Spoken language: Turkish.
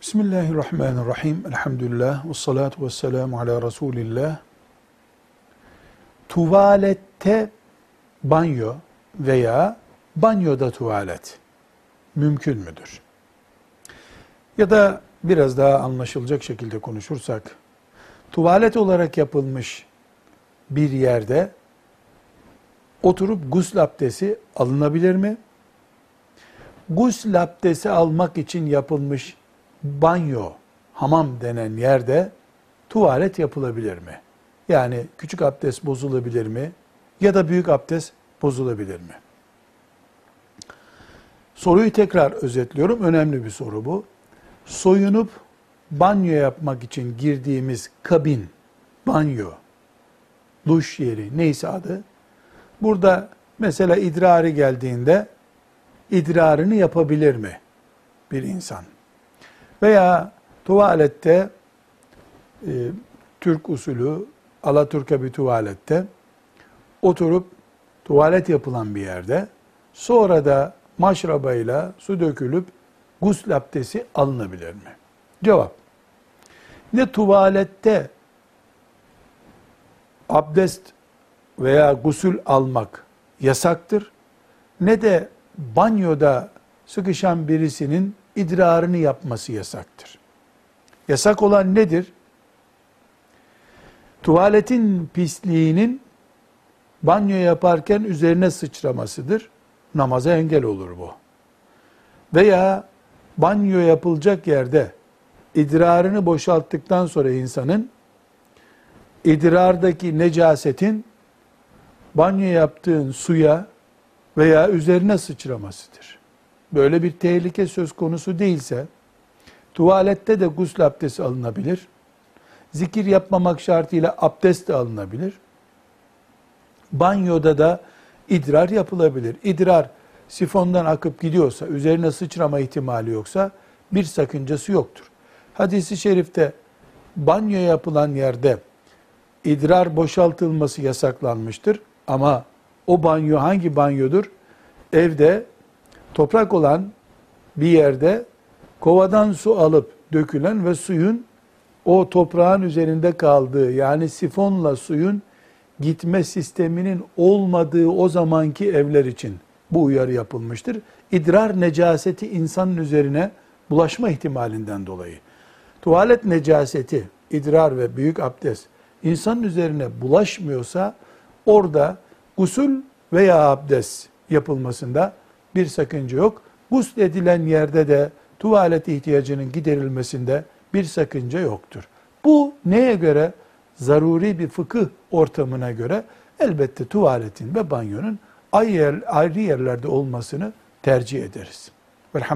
Bismillahirrahmanirrahim. Elhamdülillah. Ve salatu ve selamu ala Resulillah. Tuvalette banyo veya banyoda tuvalet mümkün müdür? Ya da biraz daha anlaşılacak şekilde konuşursak, tuvalet olarak yapılmış bir yerde oturup gusül abdesti alınabilir mi? Gusül abdesti almak için yapılmış banyo, hamam denen yerde tuvalet yapılabilir mi? Yani küçük abdest bozulabilir mi? Ya da büyük abdest bozulabilir mi? Soruyu tekrar özetliyorum. Önemli bir soru bu. Soyunup banyo yapmak için girdiğimiz kabin, banyo, duş yeri neyse adı. Burada mesela idrarı geldiğinde idrarını yapabilir mi bir insan? Veya tuvalette e, Türk usulü Alaturka bir tuvalette oturup tuvalet yapılan bir yerde sonra da maşrabayla su dökülüp gusül abdesti alınabilir mi? Cevap. Ne tuvalette abdest veya gusül almak yasaktır ne de banyoda sıkışan birisinin idrarını yapması yasaktır. Yasak olan nedir? Tuvaletin pisliğinin banyo yaparken üzerine sıçramasıdır. Namaza engel olur bu. Veya banyo yapılacak yerde idrarını boşalttıktan sonra insanın idrardaki necasetin banyo yaptığın suya veya üzerine sıçramasıdır. Böyle bir tehlike söz konusu değilse tuvalette de gusül abdesti alınabilir. Zikir yapmamak şartıyla abdest de alınabilir. Banyoda da idrar yapılabilir. İdrar sifondan akıp gidiyorsa, üzerine sıçrama ihtimali yoksa bir sakıncası yoktur. Hadisi şerifte banyo yapılan yerde idrar boşaltılması yasaklanmıştır. Ama o banyo hangi banyodur? Evde toprak olan bir yerde kovadan su alıp dökülen ve suyun o toprağın üzerinde kaldığı yani sifonla suyun gitme sisteminin olmadığı o zamanki evler için bu uyarı yapılmıştır. İdrar necaseti insanın üzerine bulaşma ihtimalinden dolayı. Tuvalet necaseti, idrar ve büyük abdest insanın üzerine bulaşmıyorsa orada gusül veya abdest yapılmasında bir sakınca yok. Gusl edilen yerde de tuvalet ihtiyacının giderilmesinde bir sakınca yoktur. Bu neye göre? Zaruri bir fıkıh ortamına göre elbette tuvaletin ve banyonun ayrı, yer, ayrı yerlerde olmasını tercih ederiz. Velhamdülillah.